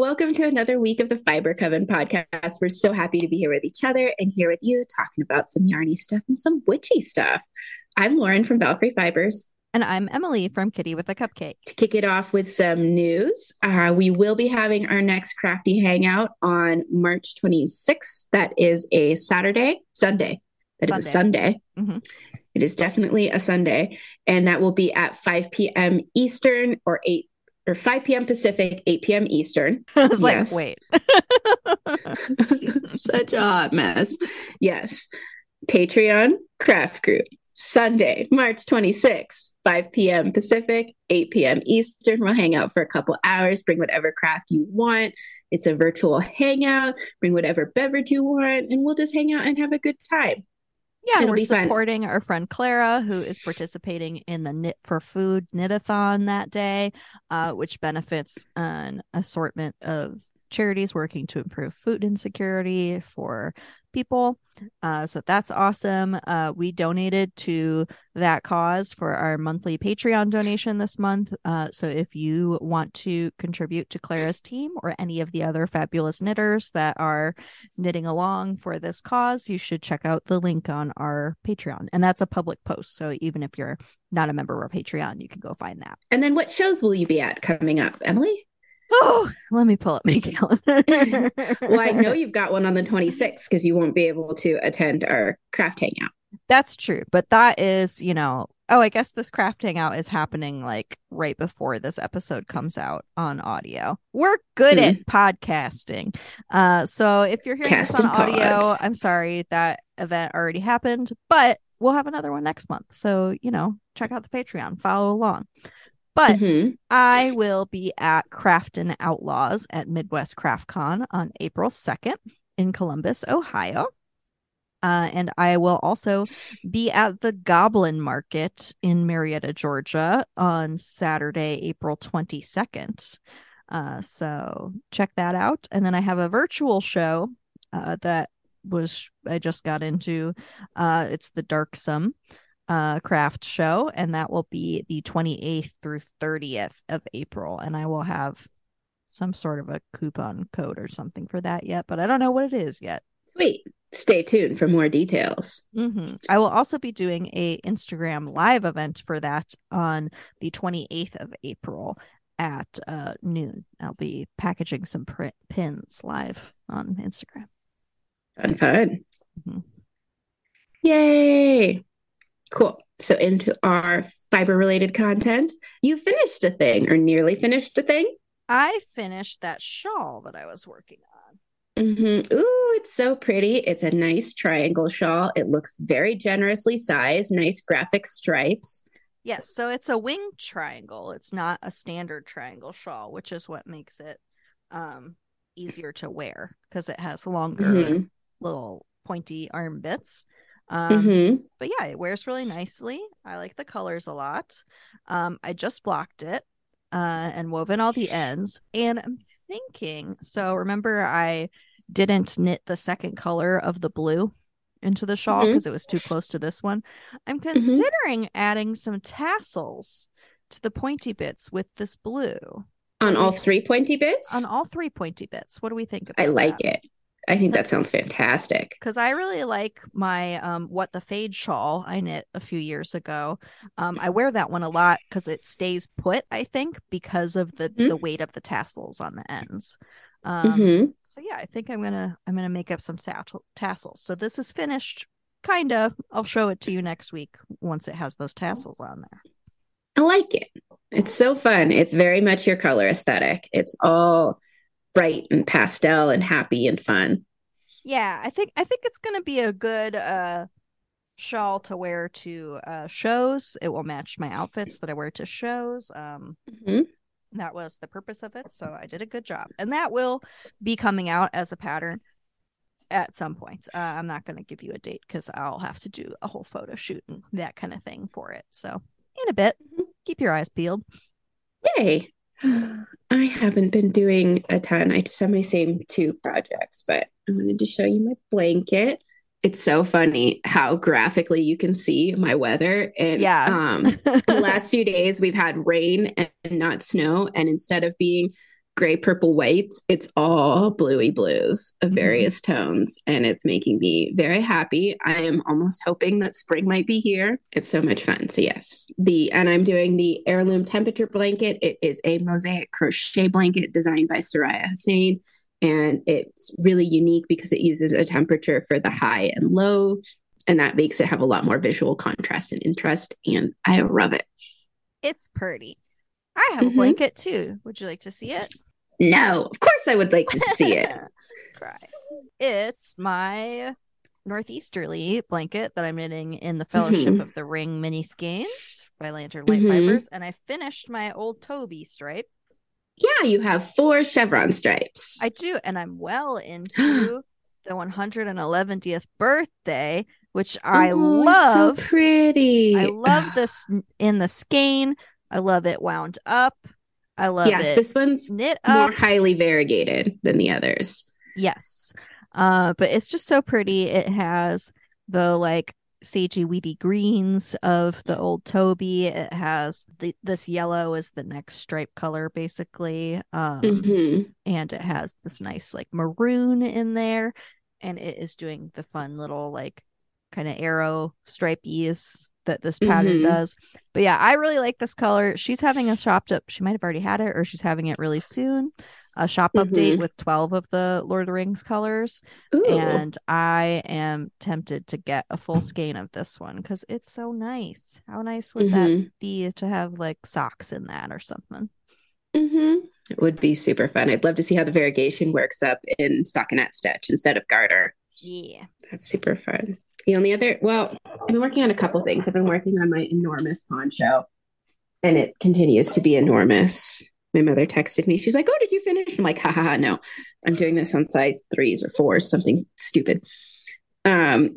Welcome to another week of the Fiber Coven podcast. We're so happy to be here with each other and here with you talking about some yarny stuff and some witchy stuff. I'm Lauren from Valkyrie Fibers. And I'm Emily from Kitty with a Cupcake. To kick it off with some news, uh, we will be having our next crafty hangout on March 26th. That is a Saturday, Sunday. That Sunday. is a Sunday. Mm-hmm. It is definitely a Sunday. And that will be at 5 p.m. Eastern or 8 or 5 p.m. Pacific, 8 p.m. Eastern. I was yes. like, wait. Such a hot mess. Yes. Patreon craft group. Sunday, March 26th, 5 p.m. Pacific, 8 p.m. Eastern. We'll hang out for a couple hours, bring whatever craft you want. It's a virtual hangout. Bring whatever beverage you want, and we'll just hang out and have a good time. Yeah, It'll we're supporting fun. our friend Clara, who is participating in the Knit for Food Knitathon that day, uh, which benefits an assortment of charities working to improve food insecurity for people. Uh, so that's awesome. Uh, we donated to that cause for our monthly Patreon donation this month. Uh, so if you want to contribute to Clara's team or any of the other fabulous knitters that are knitting along for this cause, you should check out the link on our Patreon. And that's a public post. So even if you're not a member of our Patreon, you can go find that. And then what shows will you be at coming up, Emily? Oh, let me pull up my calendar. well, I know you've got one on the 26th because you won't be able to attend our craft hangout. That's true. But that is, you know, oh, I guess this craft hangout is happening like right before this episode comes out on audio. We're good mm. at podcasting. Uh, so if you're hearing this on pods. audio, I'm sorry that event already happened, but we'll have another one next month. So, you know, check out the Patreon, follow along. But mm-hmm. I will be at Craftin' Outlaws at Midwest Craft Con on April 2nd in Columbus, Ohio. Uh, and I will also be at the Goblin Market in Marietta, Georgia on Saturday, April 22nd. Uh, so check that out. And then I have a virtual show uh, that was I just got into. Uh, it's the Darksome uh, craft show, and that will be the 28th through 30th of April. And I will have some sort of a coupon code or something for that yet, but I don't know what it is yet. Sweet. Stay tuned for more details. Mm-hmm. I will also be doing a Instagram live event for that on the 28th of April at uh, noon. I'll be packaging some print pins live on Instagram. Fun, fun. Mm-hmm. Yay. Cool. So, into our fiber related content, you finished a thing or nearly finished a thing. I finished that shawl that I was working on. Mm-hmm. Ooh, it's so pretty. It's a nice triangle shawl. It looks very generously sized, nice graphic stripes. Yes, so it's a wing triangle. It's not a standard triangle shawl, which is what makes it um easier to wear because it has longer mm-hmm. little pointy arm bits. Um, mm-hmm. But yeah, it wears really nicely. I like the colors a lot. Um, I just blocked it uh, and woven all the ends. And I'm thinking so remember, I didn't knit the second color of the blue into the shawl because mm-hmm. it was too close to this one. I'm mm-hmm. considering mm-hmm. adding some tassels to the pointy bits with this blue. On all three pointy bits? On all three pointy bits. What do we think about it? I like that? it. I think that sounds fantastic. Because I really like my um what the fade shawl I knit a few years ago. Um, I wear that one a lot because it stays put. I think because of the mm-hmm. the weight of the tassels on the ends. Um, mm-hmm. so yeah, I think I'm gonna I'm gonna make up some tassels. So this is finished, kind of. I'll show it to you next week once it has those tassels on there. I like it. It's so fun. It's very much your color aesthetic. It's all bright and pastel and happy and fun. Yeah, I think I think it's going to be a good uh shawl to wear to uh shows. It will match my outfits that I wear to shows. Um mm-hmm. that was the purpose of it, so I did a good job. And that will be coming out as a pattern at some point. Uh, I'm not going to give you a date cuz I'll have to do a whole photo shoot and that kind of thing for it. So, in a bit, mm-hmm. keep your eyes peeled. Yay. I haven't been doing a ton. I just have my same two projects, but I wanted to show you my blanket. It's so funny how graphically you can see my weather. And yeah, um, the last few days we've had rain and not snow. And instead of being gray, purple, white. It's all bluey blues of mm-hmm. various mm-hmm. tones, and it's making me very happy. I am almost hoping that spring might be here. It's so much fun. So yes, the and I'm doing the heirloom temperature blanket. It is a mosaic crochet blanket designed by Suraya Hossain. And it's really unique because it uses a temperature for the high and low. And that makes it have a lot more visual contrast and interest. And I love it. It's pretty. I have mm-hmm. a blanket too. Would you like to see it? No, of course I would like to see it. Cry. It's my northeasterly blanket that I'm knitting in the Fellowship mm-hmm. of the Ring mini skeins by Lantern Light mm-hmm. Fibers, and I finished my old Toby stripe. Yeah, you have four chevron stripes. I do, and I'm well into the 111th birthday, which I oh, love. So pretty. I love this in the skein. I love it wound up. I love yes, it. this one's knit more highly variegated than the others. Yes. Uh, but it's just so pretty. It has the like sagey weedy greens of the old Toby. It has the this yellow is the next stripe color basically. Um mm-hmm. and it has this nice like maroon in there and it is doing the fun little like kind of arrow stripies that this pattern mm-hmm. does. But yeah, I really like this color. She's having a shop up. She might have already had it or she's having it really soon. A shop mm-hmm. update with 12 of the Lord of the Rings colors. Ooh. And I am tempted to get a full skein of this one because it's so nice. How nice would mm-hmm. that be to have like socks in that or something? Mm-hmm. It would be super fun. I'd love to see how the variegation works up in stockinette stitch instead of garter. Yeah. That's super fun. The only other, well, I've been working on a couple things. I've been working on my enormous poncho, and it continues to be enormous. My mother texted me. She's like, "Oh, did you finish?" I'm like, "Ha ha ha! No, I'm doing this on size threes or fours, something stupid." Um,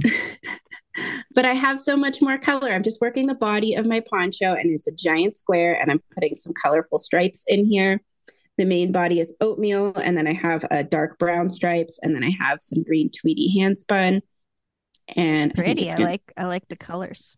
but I have so much more color. I'm just working the body of my poncho, and it's a giant square, and I'm putting some colorful stripes in here. The main body is oatmeal, and then I have a dark brown stripes, and then I have some green tweedy handspun and it's pretty. I, I like I like the colors.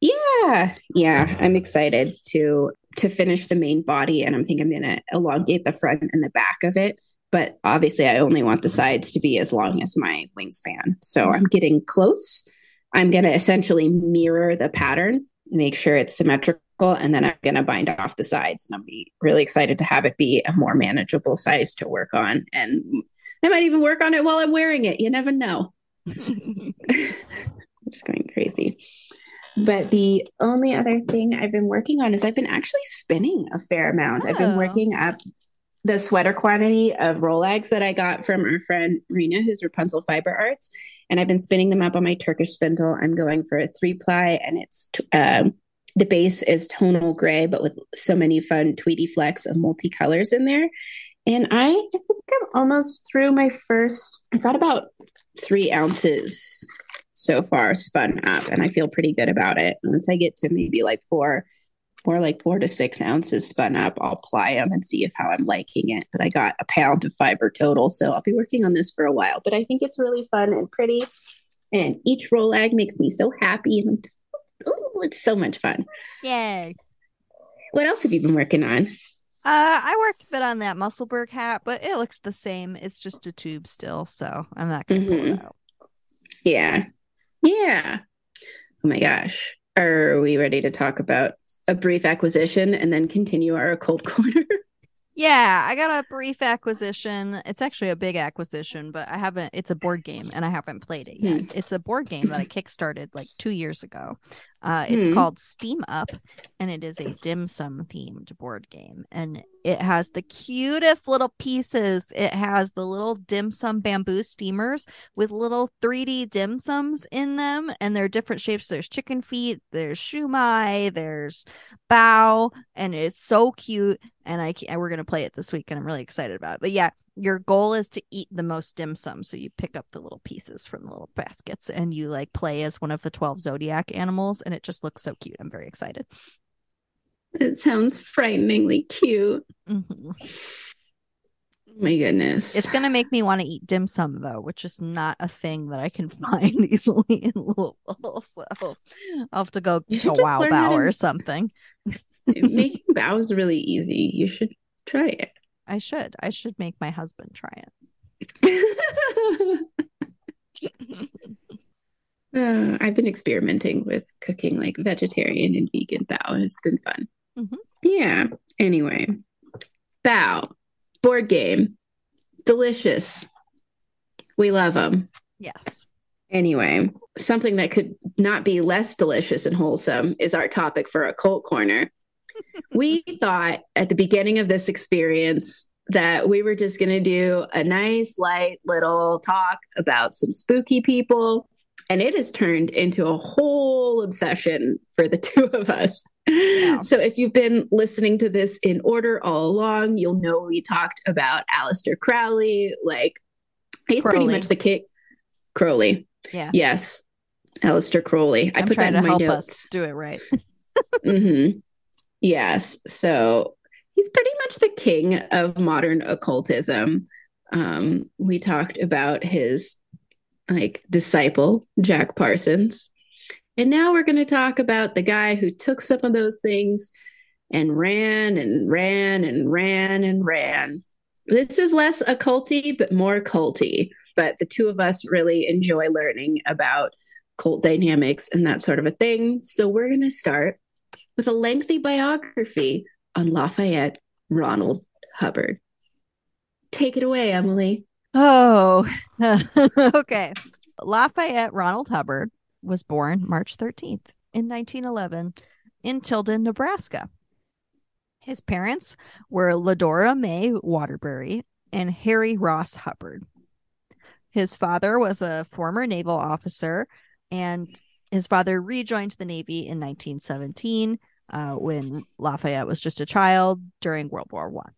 Yeah, yeah, I'm excited to to finish the main body, and I'm thinking I'm gonna elongate the front and the back of it. But obviously, I only want the sides to be as long as my wingspan. So I'm getting close. I'm gonna essentially mirror the pattern, make sure it's symmetrical, and then I'm gonna bind off the sides. And I'll be really excited to have it be a more manageable size to work on. And I might even work on it while I'm wearing it. You never know. it's going crazy. But the only other thing I've been working on is I've been actually spinning a fair amount. Oh. I've been oh. working up the sweater quantity of Rolags that I got from our friend Rena, who's Rapunzel Fiber Arts, and I've been spinning them up on my Turkish spindle. I'm going for a three ply, and it's t- um, the base is tonal gray, but with so many fun tweedy flecks of multicolors in there. And I, I think I'm almost through my first. I've got about three ounces so far spun up, and I feel pretty good about it. Once I get to maybe like four, more like four to six ounces spun up, I'll ply them and see if how I'm liking it. But I got a pound of fiber total, so I'll be working on this for a while. But I think it's really fun and pretty, and each roll Rolag makes me so happy, and I'm just, ooh, it's so much fun. Yay! What else have you been working on? Uh, I worked a bit on that Musselburgh hat, but it looks the same. It's just a tube still, so I'm not gonna mm-hmm. pull it mm-hmm. out. Yeah, yeah. Oh my gosh, are we ready to talk about a brief acquisition and then continue our cold corner? Yeah, I got a brief acquisition. It's actually a big acquisition, but I haven't. It's a board game, and I haven't played it yet. Hmm. It's a board game that I kickstarted like two years ago. Uh, it's hmm. called Steam Up, and it is a dim sum themed board game. And it has the cutest little pieces. It has the little dim sum bamboo steamers with little 3D dim sums in them, and they're different shapes. There's chicken feet, there's shumai, there's bao, and it's so cute. And I we're gonna play it this week, and I'm really excited about it. But yeah, your goal is to eat the most dim sum. So you pick up the little pieces from the little baskets and you like play as one of the 12 zodiac animals. And it just looks so cute. I'm very excited. It sounds frighteningly cute. Mm-hmm. My goodness. It's going to make me want to eat dim sum, though, which is not a thing that I can find easily in Louisville. So I'll have to go to Wow to... or something. Making bao's really easy. You should try it. I should. I should make my husband try it. uh, I've been experimenting with cooking like vegetarian and vegan bao, and it's been fun. Mm-hmm. Yeah. Anyway, bao board game, delicious. We love them. Yes. Anyway, something that could not be less delicious and wholesome is our topic for a cult corner. We thought at the beginning of this experience that we were just going to do a nice, light little talk about some spooky people. And it has turned into a whole obsession for the two of us. Yeah. So, if you've been listening to this in order all along, you'll know we talked about Aleister Crowley. Like, he's Crowley. pretty much the king. Crowley. Yeah. Yes. Aleister Crowley. I I'm put that in my notes. do it right. mm-hmm. Yes. So he's pretty much the king of modern occultism. Um, we talked about his like disciple, Jack Parsons. And now we're going to talk about the guy who took some of those things and ran and ran and ran and ran. This is less occulty, but more culty. But the two of us really enjoy learning about cult dynamics and that sort of a thing. So we're going to start with a lengthy biography on Lafayette Ronald Hubbard. Take it away, Emily. Oh, okay. Lafayette Ronald Hubbard was born March 13th in 1911 in Tilden, Nebraska. His parents were Ledora May Waterbury and Harry Ross Hubbard. His father was a former naval officer, and his father rejoined the Navy in 1917 uh, when Lafayette was just a child during World War One.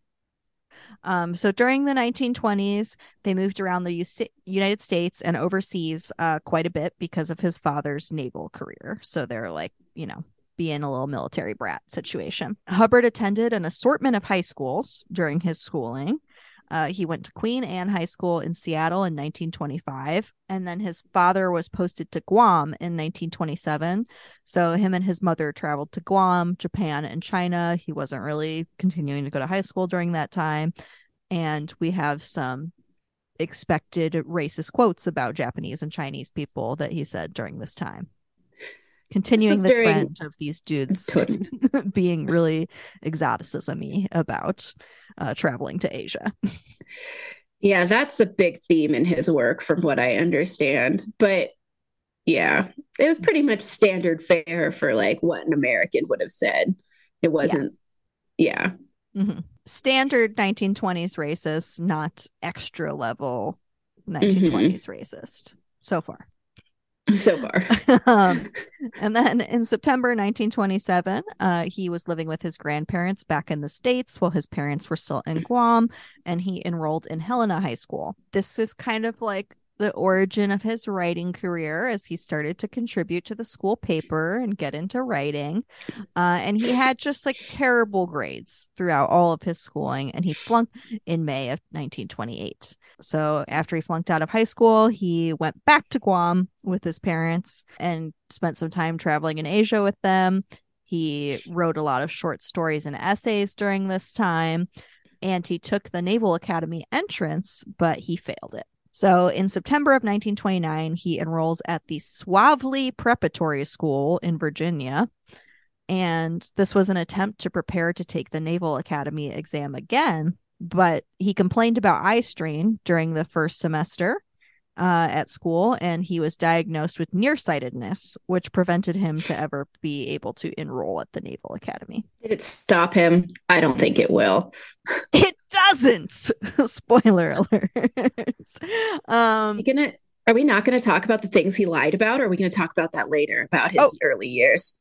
Um, so during the 1920s, they moved around the U- United States and overseas uh, quite a bit because of his father's naval career. So they're like, you know, being a little military brat situation. Hubbard attended an assortment of high schools during his schooling. Uh, he went to Queen Anne High School in Seattle in 1925, and then his father was posted to Guam in 1927. So him and his mother traveled to Guam, Japan, and China. He wasn't really continuing to go to high school during that time, and we have some expected racist quotes about Japanese and Chinese people that he said during this time continuing the trend of these dudes being really exoticism about uh, traveling to Asia. Yeah, that's a big theme in his work, from what I understand. But yeah, it was pretty much standard fare for like what an American would have said. It wasn't, yeah. yeah. Mm-hmm. Standard 1920s racist, not extra level 1920s mm-hmm. racist so far. So far. um, and then in September 1927, uh, he was living with his grandparents back in the States while his parents were still in Guam, and he enrolled in Helena High School. This is kind of like the origin of his writing career as he started to contribute to the school paper and get into writing. Uh, and he had just like terrible grades throughout all of his schooling, and he flunked in May of 1928. So after he flunked out of high school, he went back to Guam with his parents and spent some time traveling in Asia with them. He wrote a lot of short stories and essays during this time, and he took the Naval Academy entrance, but he failed it. So in September of 1929, he enrolls at the Swavely Preparatory School in Virginia. And this was an attempt to prepare to take the Naval Academy exam again. But he complained about eye strain during the first semester uh, at school, and he was diagnosed with nearsightedness, which prevented him to ever be able to enroll at the Naval Academy. Did it stop him? I don't think it will. it doesn't. Spoiler alert. um, you gonna are we not going to talk about the things he lied about, or are we going to talk about that later about his oh, early years?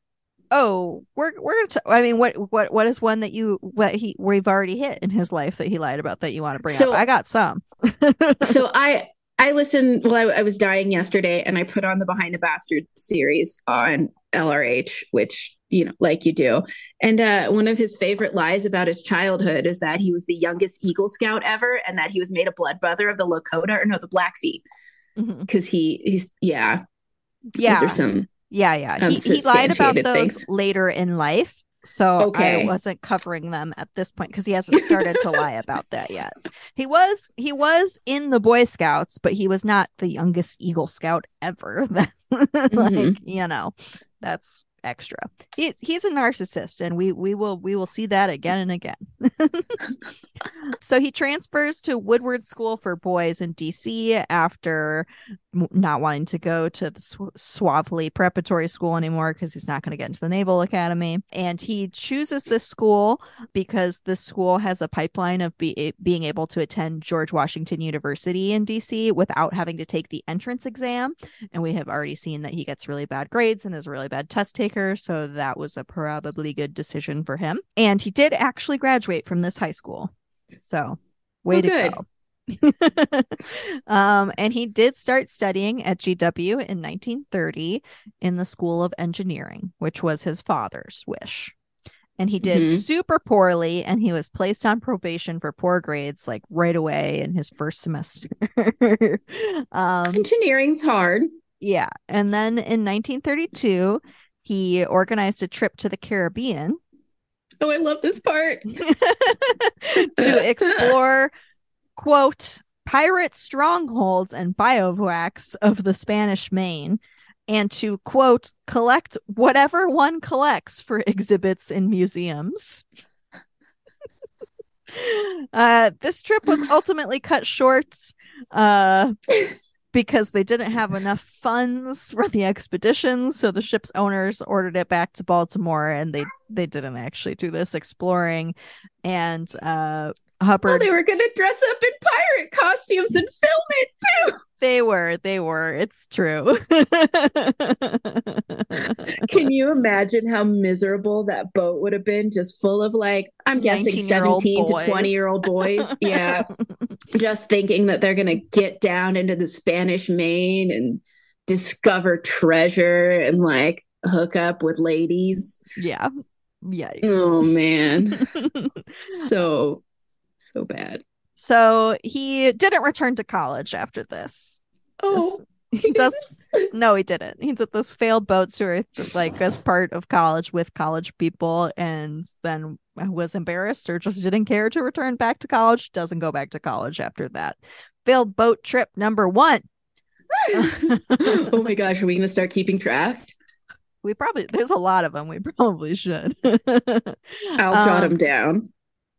Oh, we're we're going to. I mean, what what what is one that you what he we've already hit in his life that he lied about that you want to bring so, up? I got some. so I I listened. Well, I, I, was dying yesterday, and I put on the Behind the Bastard series on LRH, which you know, like you do. And uh, one of his favorite lies about his childhood is that he was the youngest Eagle Scout ever, and that he was made a blood brother of the Lakota or no, the Blackfeet, because mm-hmm. he he's yeah yeah those are some yeah yeah um, he, he lied about those things. later in life So okay. I wasn't covering them at this point because he hasn't started to lie about that yet. He was he was in the Boy Scouts, but he was not the youngest Eagle Scout ever. That's mm-hmm. like, you know, that's extra. He, he's a narcissist, and we we will we will see that again and again. so he transfers to Woodward School for Boys in D.C. after not wanting to go to the Sw- Swavely Preparatory School anymore because he's not going to get into the Naval Academy. And he chooses this school because this school has a pipeline of be- being able to attend George Washington University in DC without having to take the entrance exam. And we have already seen that he gets really bad grades and is a really bad test taker. So that was a probably good decision for him. And he did actually graduate from this high school. So way oh, to good. go. um, and he did start studying at GW in 1930 in the School of Engineering, which was his father's wish. And he did mm-hmm. super poorly, and he was placed on probation for poor grades like right away in his first semester. um, Engineering's hard. Yeah. And then in 1932, he organized a trip to the Caribbean. Oh, I love this part. to explore quote, pirate strongholds and bivouacs of the Spanish Main, and to quote, collect whatever one collects for exhibits in museums. uh, this trip was ultimately cut short uh, because they didn't have enough funds for the expedition. So the ship's owners ordered it back to Baltimore, and they they didn't actually do this exploring. And uh, Hubbard. they were going to dress up in pirate costumes and film it too. They were. They were. It's true. Can you imagine how miserable that boat would have been? Just full of like, I'm guessing 17 to 20 year old boys. Yeah. just thinking that they're going to get down into the Spanish main and discover treasure and like hook up with ladies. Yeah. Yikes. Oh man. so so bad. So he didn't return to college after this. Oh. This, he does no he didn't he did this failed boat tour like as part of college with college people and then was embarrassed or just didn't care to return back to college doesn't go back to college after that failed boat trip number one oh my gosh are we gonna start keeping track we probably there's a lot of them we probably should i'll um, jot them down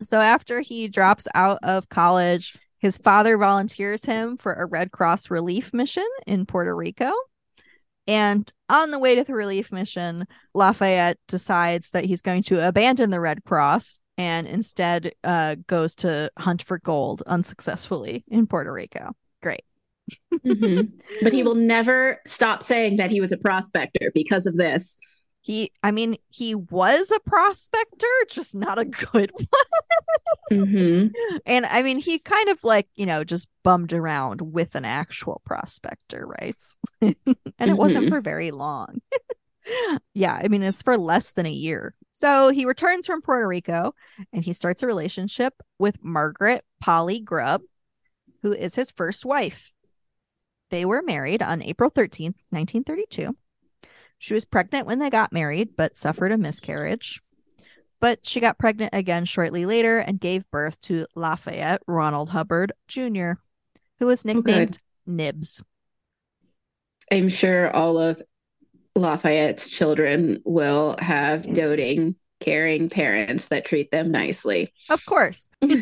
so after he drops out of college, his father volunteers him for a Red Cross relief mission in Puerto Rico. And on the way to the relief mission, Lafayette decides that he's going to abandon the Red Cross and instead uh, goes to hunt for gold unsuccessfully in Puerto Rico. Great. mm-hmm. But he will never stop saying that he was a prospector because of this he i mean he was a prospector just not a good one mm-hmm. and i mean he kind of like you know just bummed around with an actual prospector right and mm-hmm. it wasn't mm-hmm. for very long yeah i mean it's for less than a year so he returns from puerto rico and he starts a relationship with margaret polly grubb who is his first wife they were married on april 13th 1932 she was pregnant when they got married, but suffered a miscarriage. But she got pregnant again shortly later and gave birth to Lafayette Ronald Hubbard Jr., who was oh, nicknamed oh, Nibs. I'm sure all of Lafayette's children will have doting, caring parents that treat them nicely. Of course. uh,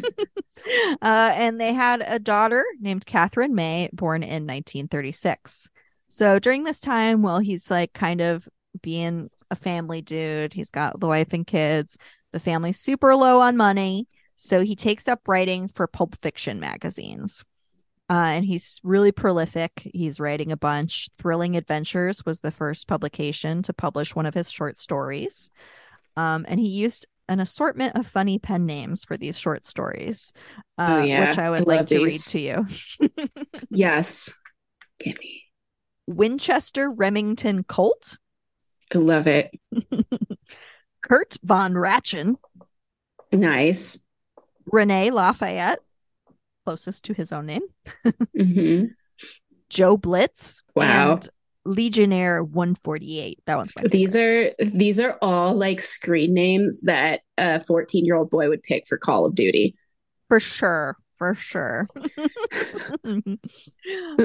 and they had a daughter named Catherine May, born in 1936. So during this time, while he's like kind of being a family dude, he's got the wife and kids, the family's super low on money. So he takes up writing for pulp fiction magazines. Uh, and he's really prolific. He's writing a bunch. Thrilling Adventures was the first publication to publish one of his short stories. Um, and he used an assortment of funny pen names for these short stories, uh, oh, yeah. which I would I like to these. read to you. yes. Give me. Winchester Remington Colt. I love it. Kurt von Rachen. Nice. Renee Lafayette, closest to his own name. mm-hmm. Joe Blitz. Wow. Legionnaire 148. That one's my These are these are all like screen names that a 14 year old boy would pick for Call of Duty. For sure. For sure.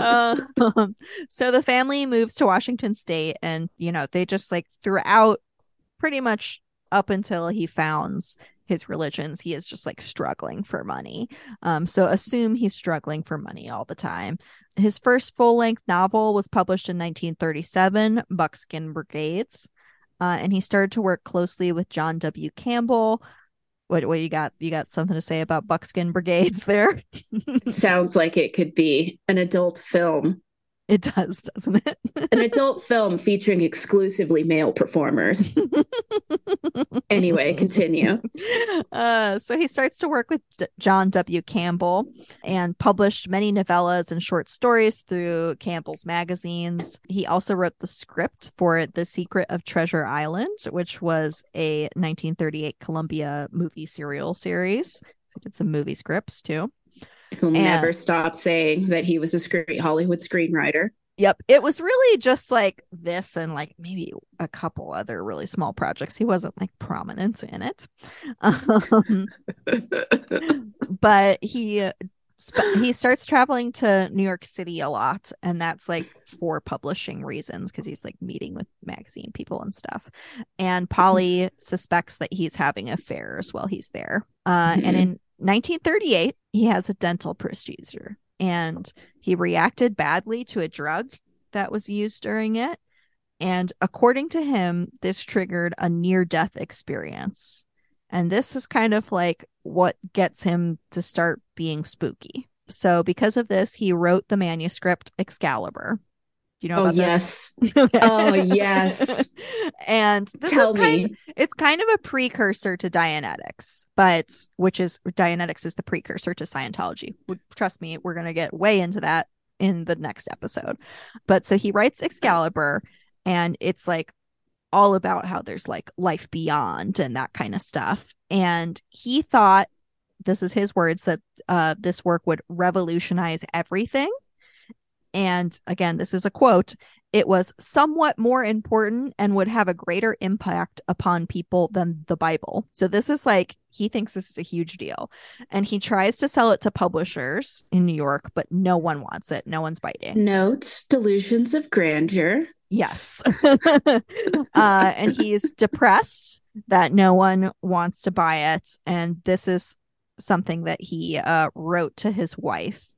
uh, so the family moves to Washington State, and you know they just like throughout, pretty much up until he founds his religions, he is just like struggling for money. Um, so assume he's struggling for money all the time. His first full length novel was published in 1937, Buckskin Brigades. Uh, and he started to work closely with John W. Campbell. What what you got? You got something to say about Buckskin Brigades there? sounds like it could be an adult film. It does, doesn't it? An adult film featuring exclusively male performers. anyway, continue. Uh, so he starts to work with D- John W. Campbell and published many novellas and short stories through Campbell's magazines. He also wrote the script for The Secret of Treasure Island, which was a 1938 Columbia movie serial series. So he did some movie scripts too. Who'll and, never stop saying that he was a great Hollywood screenwriter. Yep. It was really just like this and like maybe a couple other really small projects. He wasn't like prominent in it. Um, but he he starts traveling to New York City a lot and that's like for publishing reasons because he's like meeting with magazine people and stuff. And Polly suspects that he's having affairs while he's there. Uh, mm-hmm. and in 1938, he has a dental procedure and he reacted badly to a drug that was used during it. And according to him, this triggered a near death experience. And this is kind of like what gets him to start being spooky. So, because of this, he wrote the manuscript Excalibur, you know oh, yes. oh, yes. And this Tell is kind, me. it's kind of a precursor to Dianetics, but which is Dianetics is the precursor to Scientology. Trust me, we're going to get way into that in the next episode. But so he writes Excalibur, and it's like all about how there's like life beyond and that kind of stuff. And he thought, this is his words, that uh, this work would revolutionize everything and again, this is a quote it was somewhat more important and would have a greater impact upon people than the Bible. So this is like he thinks this is a huge deal. And he tries to sell it to publishers in New York, but no one wants it. No one's biting. Notes, delusions of grandeur. Yes. uh, and he's depressed that no one wants to buy it. And this is something that he uh, wrote to his wife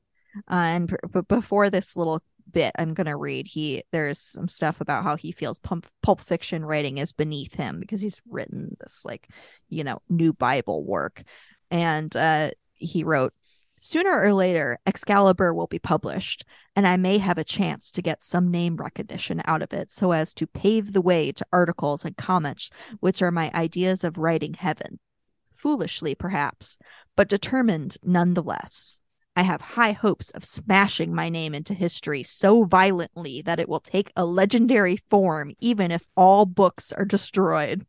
uh, and but before this little bit I'm going to read, he there's some stuff about how he feels pulp, pulp fiction writing is beneath him because he's written this like, you know, new Bible work. And uh, he wrote, Sooner or later, Excalibur will be published, and I may have a chance to get some name recognition out of it so as to pave the way to articles and comments, which are my ideas of writing heaven. Foolishly, perhaps, but determined nonetheless. I have high hopes of smashing my name into history so violently that it will take a legendary form, even if all books are destroyed.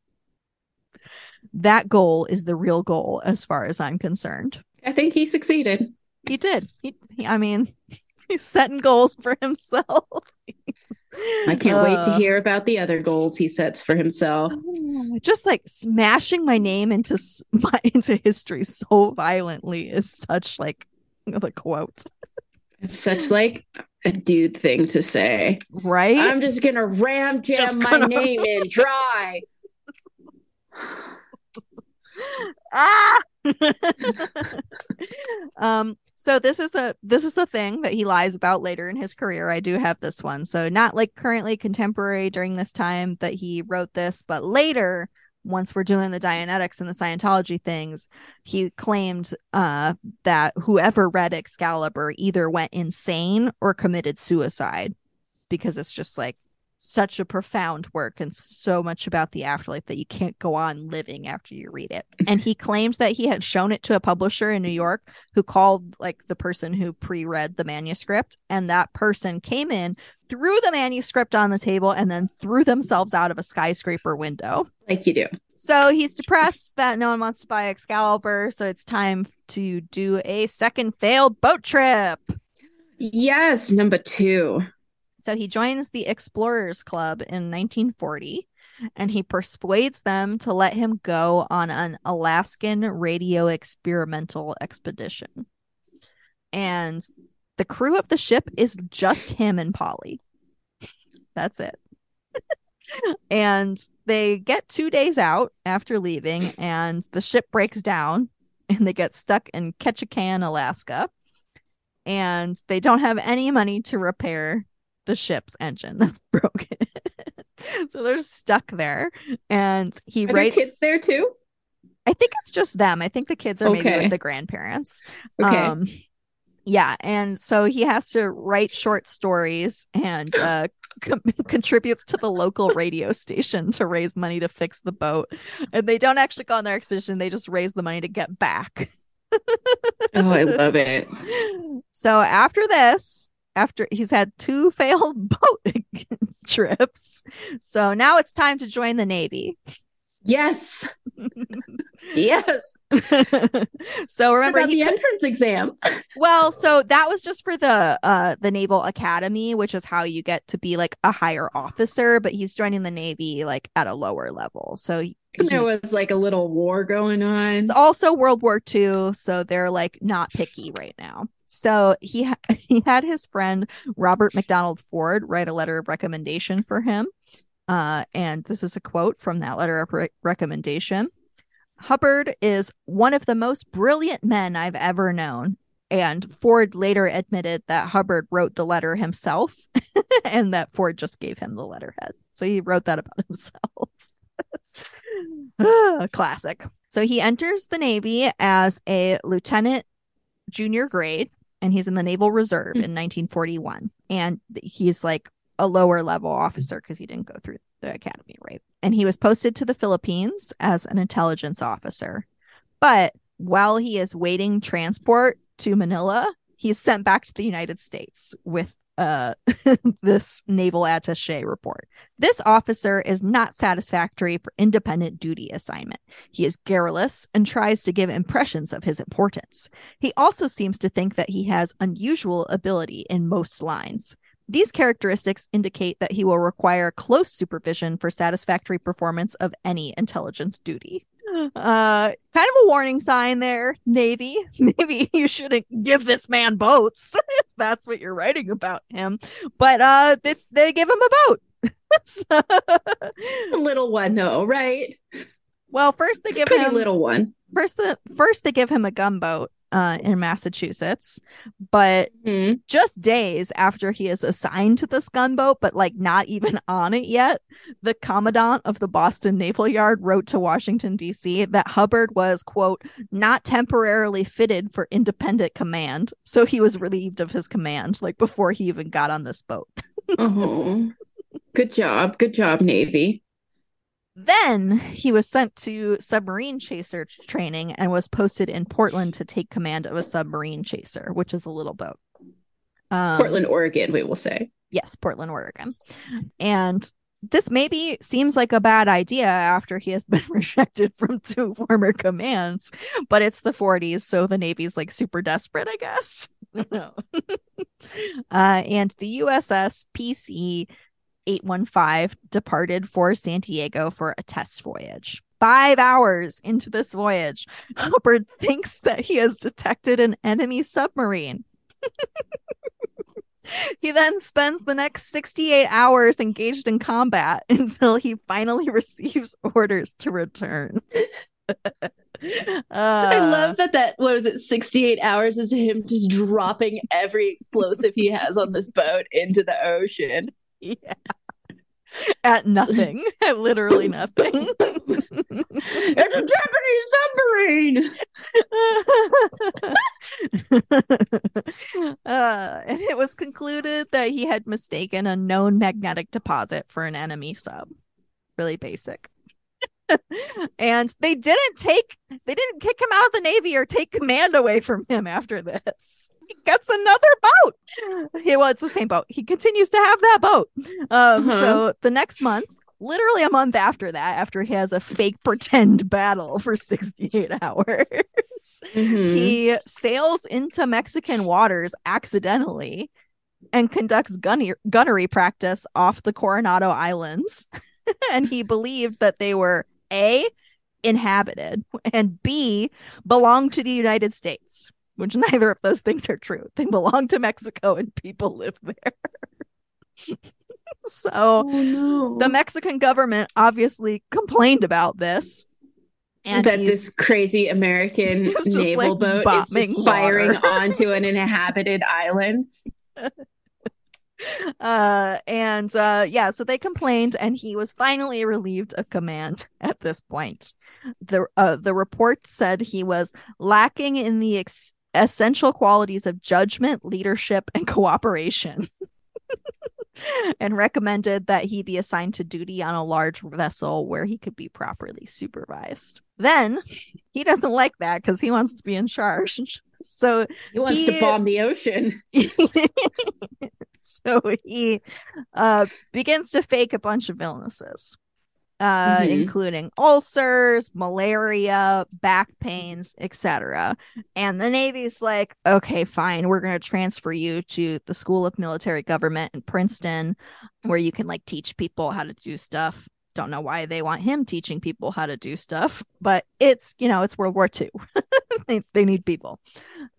That goal is the real goal, as far as I'm concerned. I think he succeeded. He did. He, he I mean, he's setting goals for himself. I can't uh, wait to uh. hear about the other goals he sets for himself. Just like smashing my name into my into history so violently is such like the quote. It's such like a dude thing to say. Right? I'm just gonna ram jam my name in dry. ah um so this is a this is a thing that he lies about later in his career i do have this one so not like currently contemporary during this time that he wrote this but later once we're doing the Dianetics and the Scientology things, he claimed uh, that whoever read Excalibur either went insane or committed suicide because it's just like such a profound work and so much about the afterlife that you can't go on living after you read it. And he claims that he had shown it to a publisher in New York who called like the person who pre-read the manuscript and that person came in, threw the manuscript on the table and then threw themselves out of a skyscraper window. Like you do. So he's depressed that no one wants to buy Excalibur, so it's time to do a second failed boat trip. Yes, number 2. So he joins the Explorers Club in 1940 and he persuades them to let him go on an Alaskan radio experimental expedition. And the crew of the ship is just him and Polly. That's it. and they get two days out after leaving, and the ship breaks down and they get stuck in Ketchikan, Alaska. And they don't have any money to repair the ship's engine that's broken. so they're stuck there. And he Are writes kids there too. I think it's just them. I think the kids are okay. maybe with the grandparents. Okay. Um, yeah, and so he has to write short stories and uh, contributes to the local radio station to raise money to fix the boat. And they don't actually go on their expedition; they just raise the money to get back. oh, I love it. So after this, after he's had two failed boat trips, so now it's time to join the navy. Yes. yes. so remember the entrance exam. well, so that was just for the uh the Naval Academy, which is how you get to be like a higher officer, but he's joining the Navy like at a lower level. So he, there was like a little war going on. It's also World War II, so they're like not picky right now. So he ha- he had his friend Robert McDonald Ford write a letter of recommendation for him. Uh, and this is a quote from that letter of re- recommendation. Hubbard is one of the most brilliant men I've ever known. And Ford later admitted that Hubbard wrote the letter himself and that Ford just gave him the letterhead. So he wrote that about himself. Classic. So he enters the Navy as a lieutenant junior grade and he's in the Naval Reserve mm-hmm. in 1941. And he's like a lower level officer because he didn't go through the academy, right? And he was posted to the Philippines as an intelligence officer. But while he is waiting transport to Manila, he's sent back to the United States with uh, this naval attache report. This officer is not satisfactory for independent duty assignment. He is garrulous and tries to give impressions of his importance. He also seems to think that he has unusual ability in most lines. These characteristics indicate that he will require close supervision for satisfactory performance of any intelligence duty. Uh, kind of a warning sign there, Navy. Maybe you shouldn't give this man boats if that's what you're writing about him. But uh, they give him a boat. a little one, though, right? Well, first they it's give him a little one. First, the first they give him a gunboat, uh, in Massachusetts, but mm-hmm. just days after he is assigned to this gunboat, but like not even on it yet, the commandant of the Boston Naval Yard wrote to Washington, D.C. that Hubbard was, quote, not temporarily fitted for independent command. So he was relieved of his command, like before he even got on this boat. oh, good job. Good job, Navy. Then he was sent to submarine chaser training and was posted in Portland to take command of a submarine chaser, which is a little boat. Um, Portland, Oregon, we will say. Yes, Portland, Oregon. And this maybe seems like a bad idea after he has been rejected from two former commands, but it's the 40s, so the Navy's like super desperate, I guess. no. uh, and the USS PC 815 departed for San Diego for a test voyage. Five hours into this voyage, Hubbard thinks that he has detected an enemy submarine. he then spends the next 68 hours engaged in combat until he finally receives orders to return. uh, I love that. That what was it? Sixty-eight hours is him just dropping every explosive he has on this boat into the ocean. Yeah. At nothing. At literally nothing. it's a Japanese submarine. uh, and it was concluded that he had mistaken a known magnetic deposit for an enemy sub. Really basic. and they didn't take they didn't kick him out of the navy or take command away from him after this he gets another boat well it's the same boat he continues to have that boat um uh-huh. so the next month literally a month after that after he has a fake pretend battle for 68 hours mm-hmm. he sails into mexican waters accidentally and conducts gunny- gunnery practice off the Coronado Islands. and he believed that they were A, inhabited, and B, belonged to the United States, which neither of those things are true. They belong to Mexico and people live there. so oh, no. the Mexican government obviously complained about this. And that this crazy American naval like boat is firing onto an inhabited island. uh and uh yeah so they complained and he was finally relieved of command at this point the uh the report said he was lacking in the ex- essential qualities of judgment leadership and cooperation and recommended that he be assigned to duty on a large vessel where he could be properly supervised. Then he doesn't like that because he wants to be in charge. So he wants he, to bomb the ocean. So he uh, begins to fake a bunch of illnesses, uh, mm-hmm. including ulcers, malaria, back pains, etc. And the Navy's like, okay, fine, we're going to transfer you to the School of Military Government in Princeton, where you can like teach people how to do stuff. Don't know why they want him teaching people how to do stuff, but it's you know it's World War II. they, they need people.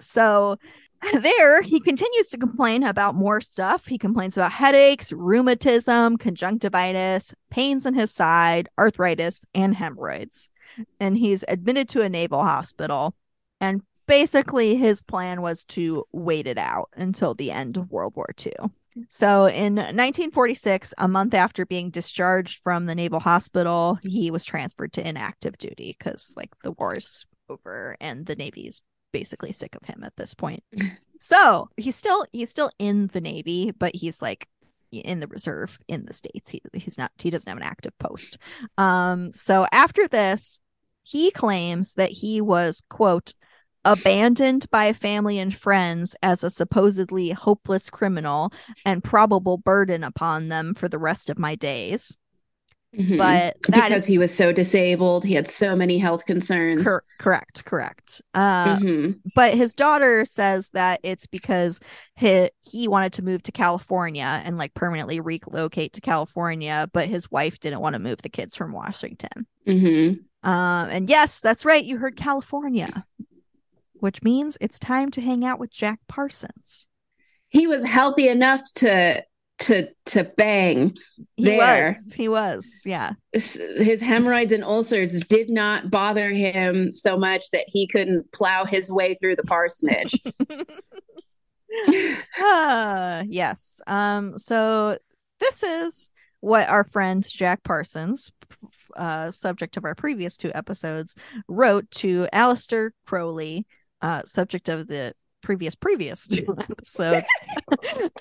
So there, he continues to complain about more stuff. He complains about headaches, rheumatism, conjunctivitis, pains in his side, arthritis, and hemorrhoids. And he's admitted to a naval hospital. And basically, his plan was to wait it out until the end of World War II. So in 1946, a month after being discharged from the naval hospital, he was transferred to inactive duty because, like, the war's over and the Navy's basically sick of him at this point. so he's still he's still in the Navy, but he's like in the reserve in the states. He he's not he doesn't have an active post. Um so after this, he claims that he was quote abandoned by family and friends as a supposedly hopeless criminal and probable burden upon them for the rest of my days. Mm-hmm. But because is, he was so disabled, he had so many health concerns. Cor- correct, correct. Uh, mm-hmm. But his daughter says that it's because he, he wanted to move to California and like permanently relocate to California, but his wife didn't want to move the kids from Washington. Mm-hmm. Uh, and yes, that's right. You heard California, which means it's time to hang out with Jack Parsons. He was healthy enough to to to bang he there. Was. He was, yeah. His hemorrhoids and ulcers did not bother him so much that he couldn't plow his way through the parsonage. uh, yes. Um. So this is what our friend Jack Parsons, uh, subject of our previous two episodes, wrote to Aleister Crowley, uh, subject of the previous previous two episodes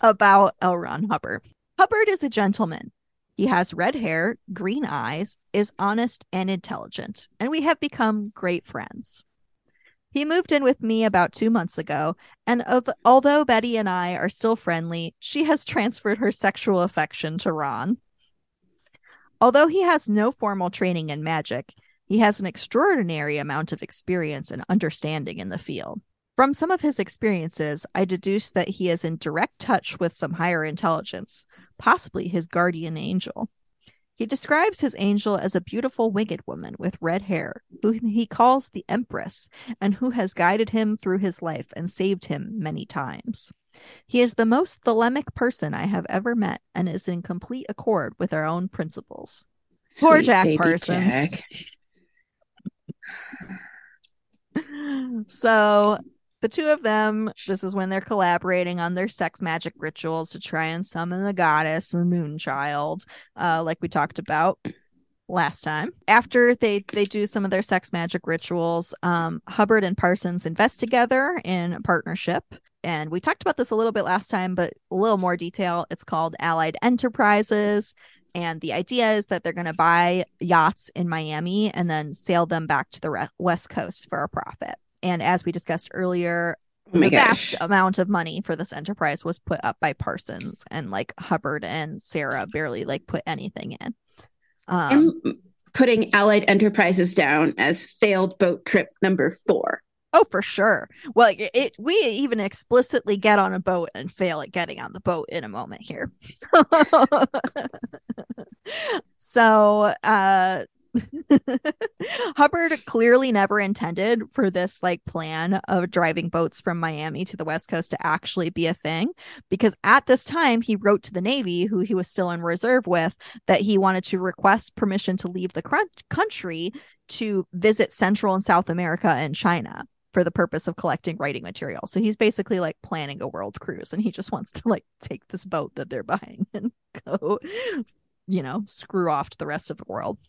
about L. Ron Hubbard. Hubbard is a gentleman. He has red hair, green eyes, is honest and intelligent, and we have become great friends. He moved in with me about two months ago, and although Betty and I are still friendly, she has transferred her sexual affection to Ron. Although he has no formal training in magic, he has an extraordinary amount of experience and understanding in the field. From some of his experiences, I deduce that he is in direct touch with some higher intelligence, possibly his guardian angel. He describes his angel as a beautiful winged woman with red hair, whom he calls the Empress, and who has guided him through his life and saved him many times. He is the most thelemic person I have ever met and is in complete accord with our own principles. Sweet Poor Jack Parsons. Jack. so the two of them, this is when they're collaborating on their sex magic rituals to try and summon the goddess, the moon child, uh, like we talked about last time. After they they do some of their sex magic rituals, um, Hubbard and Parsons invest together in a partnership. And we talked about this a little bit last time, but a little more detail. It's called Allied Enterprises. And the idea is that they're going to buy yachts in Miami and then sail them back to the West Coast for a profit. And as we discussed earlier, oh the vast amount of money for this enterprise was put up by Parsons and like Hubbard and Sarah barely like put anything in. Um, I'm putting Allied Enterprises down as failed boat trip number four. Oh, for sure. Well, it, it, we even explicitly get on a boat and fail at getting on the boat in a moment here. so, uh Hubbard clearly never intended for this like plan of driving boats from Miami to the West Coast to actually be a thing because at this time he wrote to the Navy who he was still in reserve with that he wanted to request permission to leave the country to visit Central and South America and China for the purpose of collecting writing material. So he's basically like planning a world cruise and he just wants to like take this boat that they're buying and go you know, screw off to the rest of the world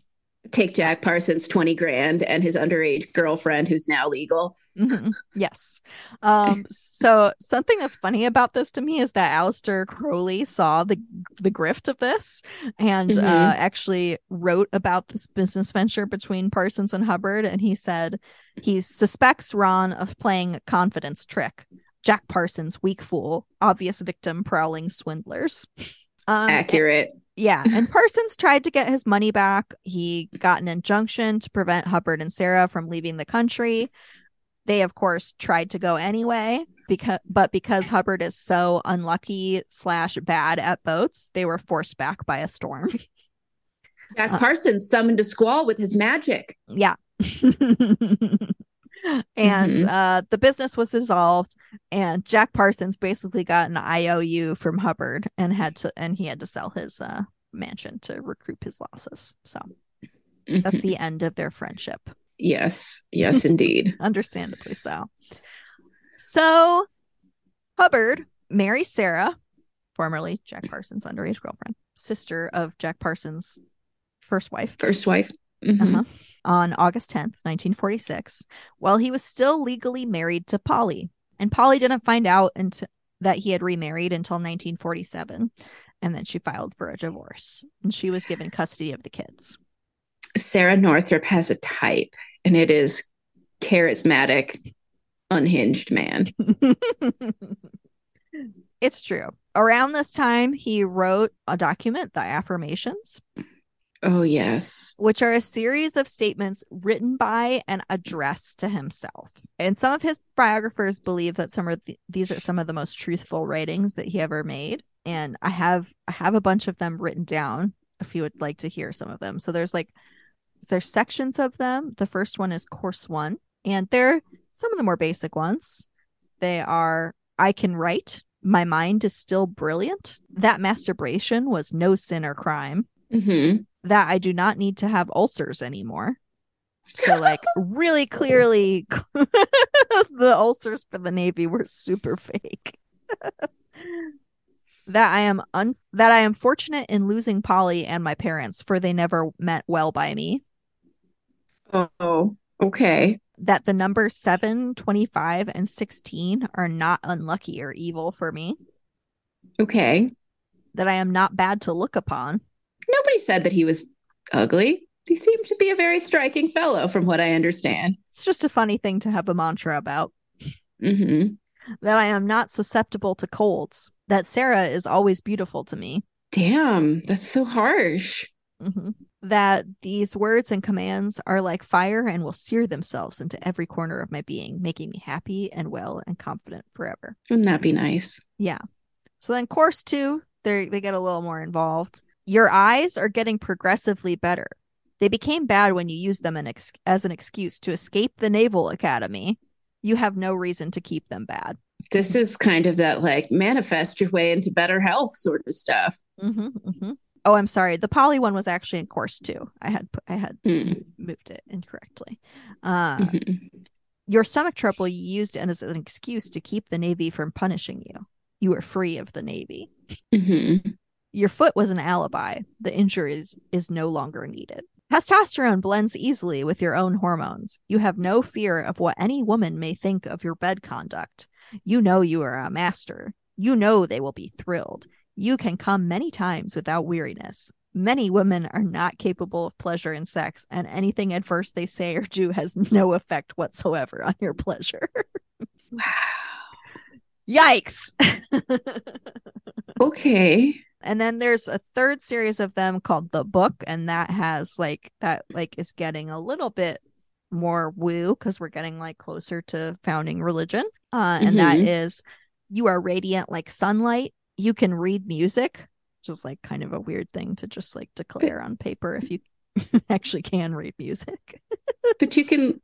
take Jack Parsons 20 grand and his underage girlfriend who's now legal. Mm-hmm. Yes. Um, so something that's funny about this to me is that Aleister Crowley saw the the grift of this and mm-hmm. uh, actually wrote about this business venture between Parsons and Hubbard. And he said he suspects Ron of playing a confidence trick. Jack Parsons, weak fool, obvious victim, prowling swindlers. Um, Accurate. Yeah, and Parsons tried to get his money back. He got an injunction to prevent Hubbard and Sarah from leaving the country. They, of course, tried to go anyway because, but because Hubbard is so unlucky slash bad at boats, they were forced back by a storm. Jack uh, Parsons summoned a squall with his magic. Yeah. and mm-hmm. uh, the business was dissolved and jack parsons basically got an iou from hubbard and had to and he had to sell his uh, mansion to recoup his losses. So mm-hmm. that's the end of their friendship. Yes. Yes indeed. Understandably so. So hubbard marries sarah formerly jack parsons underage girlfriend sister of jack parsons first wife. First wife. Mm-hmm. uh-huh on August 10th, 1946, while he was still legally married to Polly. And Polly didn't find out until that he had remarried until 1947. And then she filed for a divorce and she was given custody of the kids. Sarah Northrup has a type, and it is charismatic, unhinged man. it's true. Around this time, he wrote a document, The Affirmations, Oh, yes. Which are a series of statements written by and addressed to himself. And some of his biographers believe that some of the, these are some of the most truthful writings that he ever made. And I have I have a bunch of them written down if you would like to hear some of them. So there's like there's sections of them. The first one is course 1, and they're some of the more basic ones. They are I can write, my mind is still brilliant. That masturbation was no sin or crime. Mm-hmm that I do not need to have ulcers anymore. So, like, really clearly, the ulcers for the Navy were super fake. that I am un that I am fortunate in losing Polly and my parents, for they never meant well by me. Oh, okay. That the numbers 7, 25, and 16 are not unlucky or evil for me. Okay. That I am not bad to look upon nobody said that he was ugly. He seemed to be a very striking fellow, from what I understand. It's just a funny thing to have a mantra about. Mm-hmm. That I am not susceptible to colds. That Sarah is always beautiful to me. Damn, that's so harsh. Mm-hmm. That these words and commands are like fire and will sear themselves into every corner of my being, making me happy and well and confident forever. Wouldn't that be nice? Yeah. So then, course two, they they get a little more involved. Your eyes are getting progressively better. They became bad when you used them ex- as an excuse to escape the Naval Academy. You have no reason to keep them bad. This is kind of that like manifest your way into better health sort of stuff. Mm-hmm, mm-hmm. Oh, I'm sorry. The Polly one was actually in course two. I had I had mm. moved it incorrectly. Uh, mm-hmm. Your stomach trouble you used as an excuse to keep the Navy from punishing you. You were free of the Navy. Mm-hmm. Your foot was an alibi. The injury is, is no longer needed. Testosterone blends easily with your own hormones. You have no fear of what any woman may think of your bed conduct. You know you are a master. You know they will be thrilled. You can come many times without weariness. Many women are not capable of pleasure in sex, and anything adverse they say or do has no effect whatsoever on your pleasure. wow. Yikes. okay and then there's a third series of them called the book and that has like that like is getting a little bit more woo because we're getting like closer to founding religion. Uh, and mm-hmm. that is you are radiant like sunlight. You can read music, which is like kind of a weird thing to just like declare on paper if you actually can read music. but you can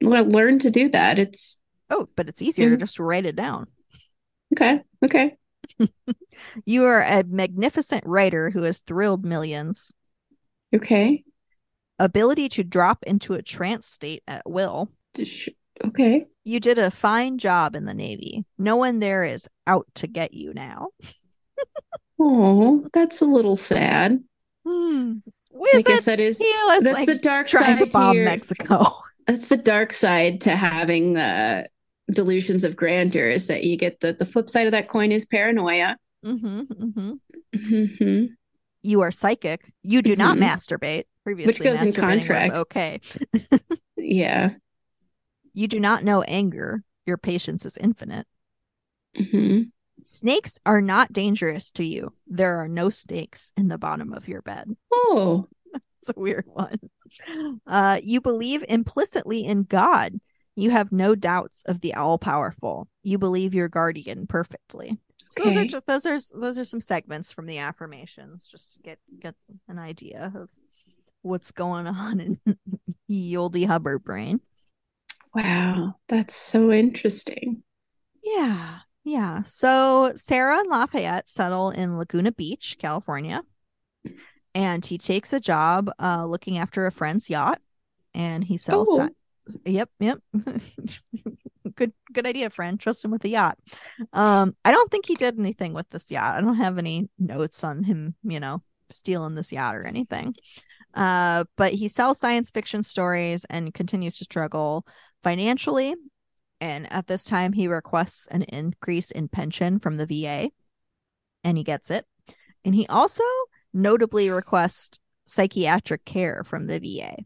learn to do that. It's oh, but it's easier mm-hmm. just write it down. Okay. Okay. You are a magnificent writer who has thrilled millions. Okay. Ability to drop into a trance state at will. Okay. You did a fine job in the Navy. No one there is out to get you now. oh, that's a little sad. Hmm. I guess that is that's like the dark side to bomb to Mexico. That's the dark side to having the delusions of grandeur is that you get the the flip side of that coin is paranoia. Mm-hmm, mm-hmm. Mm-hmm. You are psychic. You do not mm-hmm. masturbate. Previously, which goes in contract. okay. yeah. You do not know anger. Your patience is infinite. Mm-hmm. Snakes are not dangerous to you. There are no snakes in the bottom of your bed. Oh, it's a weird one. Uh, you believe implicitly in God. You have no doubts of the all powerful. You believe your guardian perfectly. So okay. those are just those are those are some segments from the affirmations. Just to get get an idea of what's going on in Yoldy Hubbard brain. Wow, that's so interesting. Yeah. Yeah. So Sarah and Lafayette settle in Laguna Beach, California. And he takes a job uh, looking after a friend's yacht and he sells oh. Yep, yep. good good idea, friend. Trust him with a yacht. Um, I don't think he did anything with this yacht. I don't have any notes on him, you know, stealing this yacht or anything. Uh, but he sells science fiction stories and continues to struggle financially and at this time, he requests an increase in pension from the VA, and he gets it. And he also notably requests psychiatric care from the VA.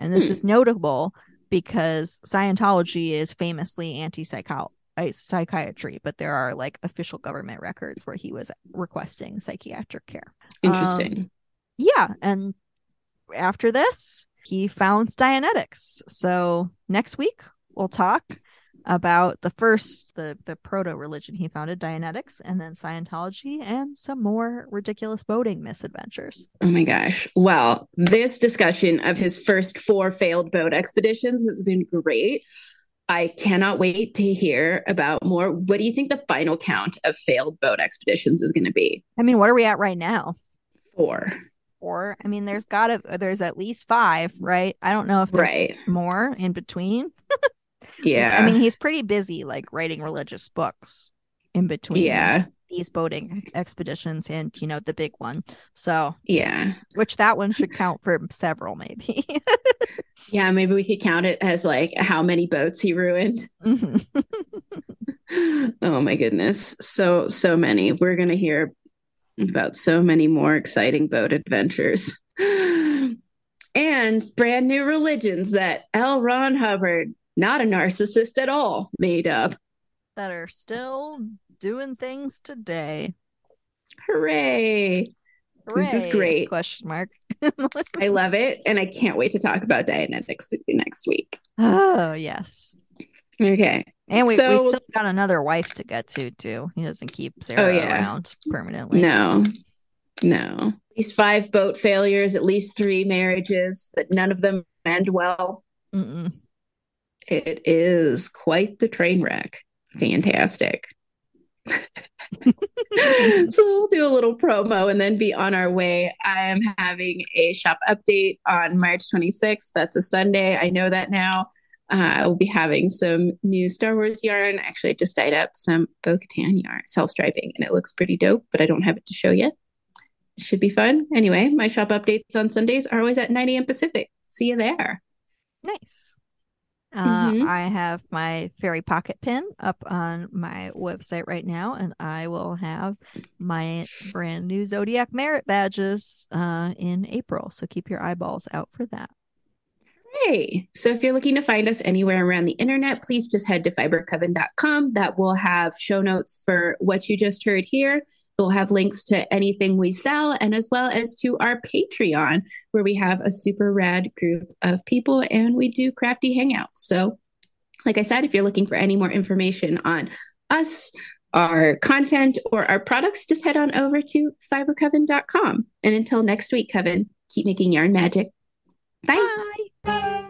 And this hmm. is notable because Scientology is famously anti psychiatry, but there are like official government records where he was requesting psychiatric care. Interesting. Um, yeah. And after this, he founds Dianetics. So next week, we'll talk about the first the the proto religion he founded dianetics and then scientology and some more ridiculous boating misadventures. Oh my gosh. Well this discussion of his first four failed boat expeditions has been great. I cannot wait to hear about more. What do you think the final count of failed boat expeditions is going to be? I mean what are we at right now? Four. Four? I mean there's gotta there's at least five right? I don't know if there's right. more in between Yeah. I mean, he's pretty busy like writing religious books in between. Yeah. These boating expeditions and, you know, the big one. So, yeah. Which that one should count for several, maybe. yeah. Maybe we could count it as like how many boats he ruined. Mm-hmm. oh, my goodness. So, so many. We're going to hear about so many more exciting boat adventures and brand new religions that L. Ron Hubbard not a narcissist at all, made up. That are still doing things today. Hooray. Hooray. This is great. Question mark. I love it. And I can't wait to talk about Dianetics with you next week. Oh, yes. Okay. And we, so, we still got another wife to get to, too. He doesn't keep oh, Sarah oh, yeah. around permanently. No, no. At least five boat failures, at least three marriages that none of them end well. Mm-mm. It is quite the train wreck. Fantastic. so we'll do a little promo and then be on our way. I am having a shop update on March 26th. That's a Sunday. I know that now. Uh, I will be having some new Star Wars yarn. Actually, I just dyed up some Bo Katan yarn, self striping, and it looks pretty dope, but I don't have it to show yet. Should be fun. Anyway, my shop updates on Sundays are always at 9 a.m. Pacific. See you there. Nice. Uh, mm-hmm. I have my fairy pocket pin up on my website right now, and I will have my brand new Zodiac Merit badges uh, in April. So keep your eyeballs out for that. Hey, so if you're looking to find us anywhere around the internet, please just head to fibercoven.com. That will have show notes for what you just heard here, We'll have links to anything we sell and as well as to our Patreon, where we have a super rad group of people and we do crafty hangouts. So, like I said, if you're looking for any more information on us, our content, or our products, just head on over to fibercoven.com. And until next week, Coven, keep making yarn magic. Bye. Bye.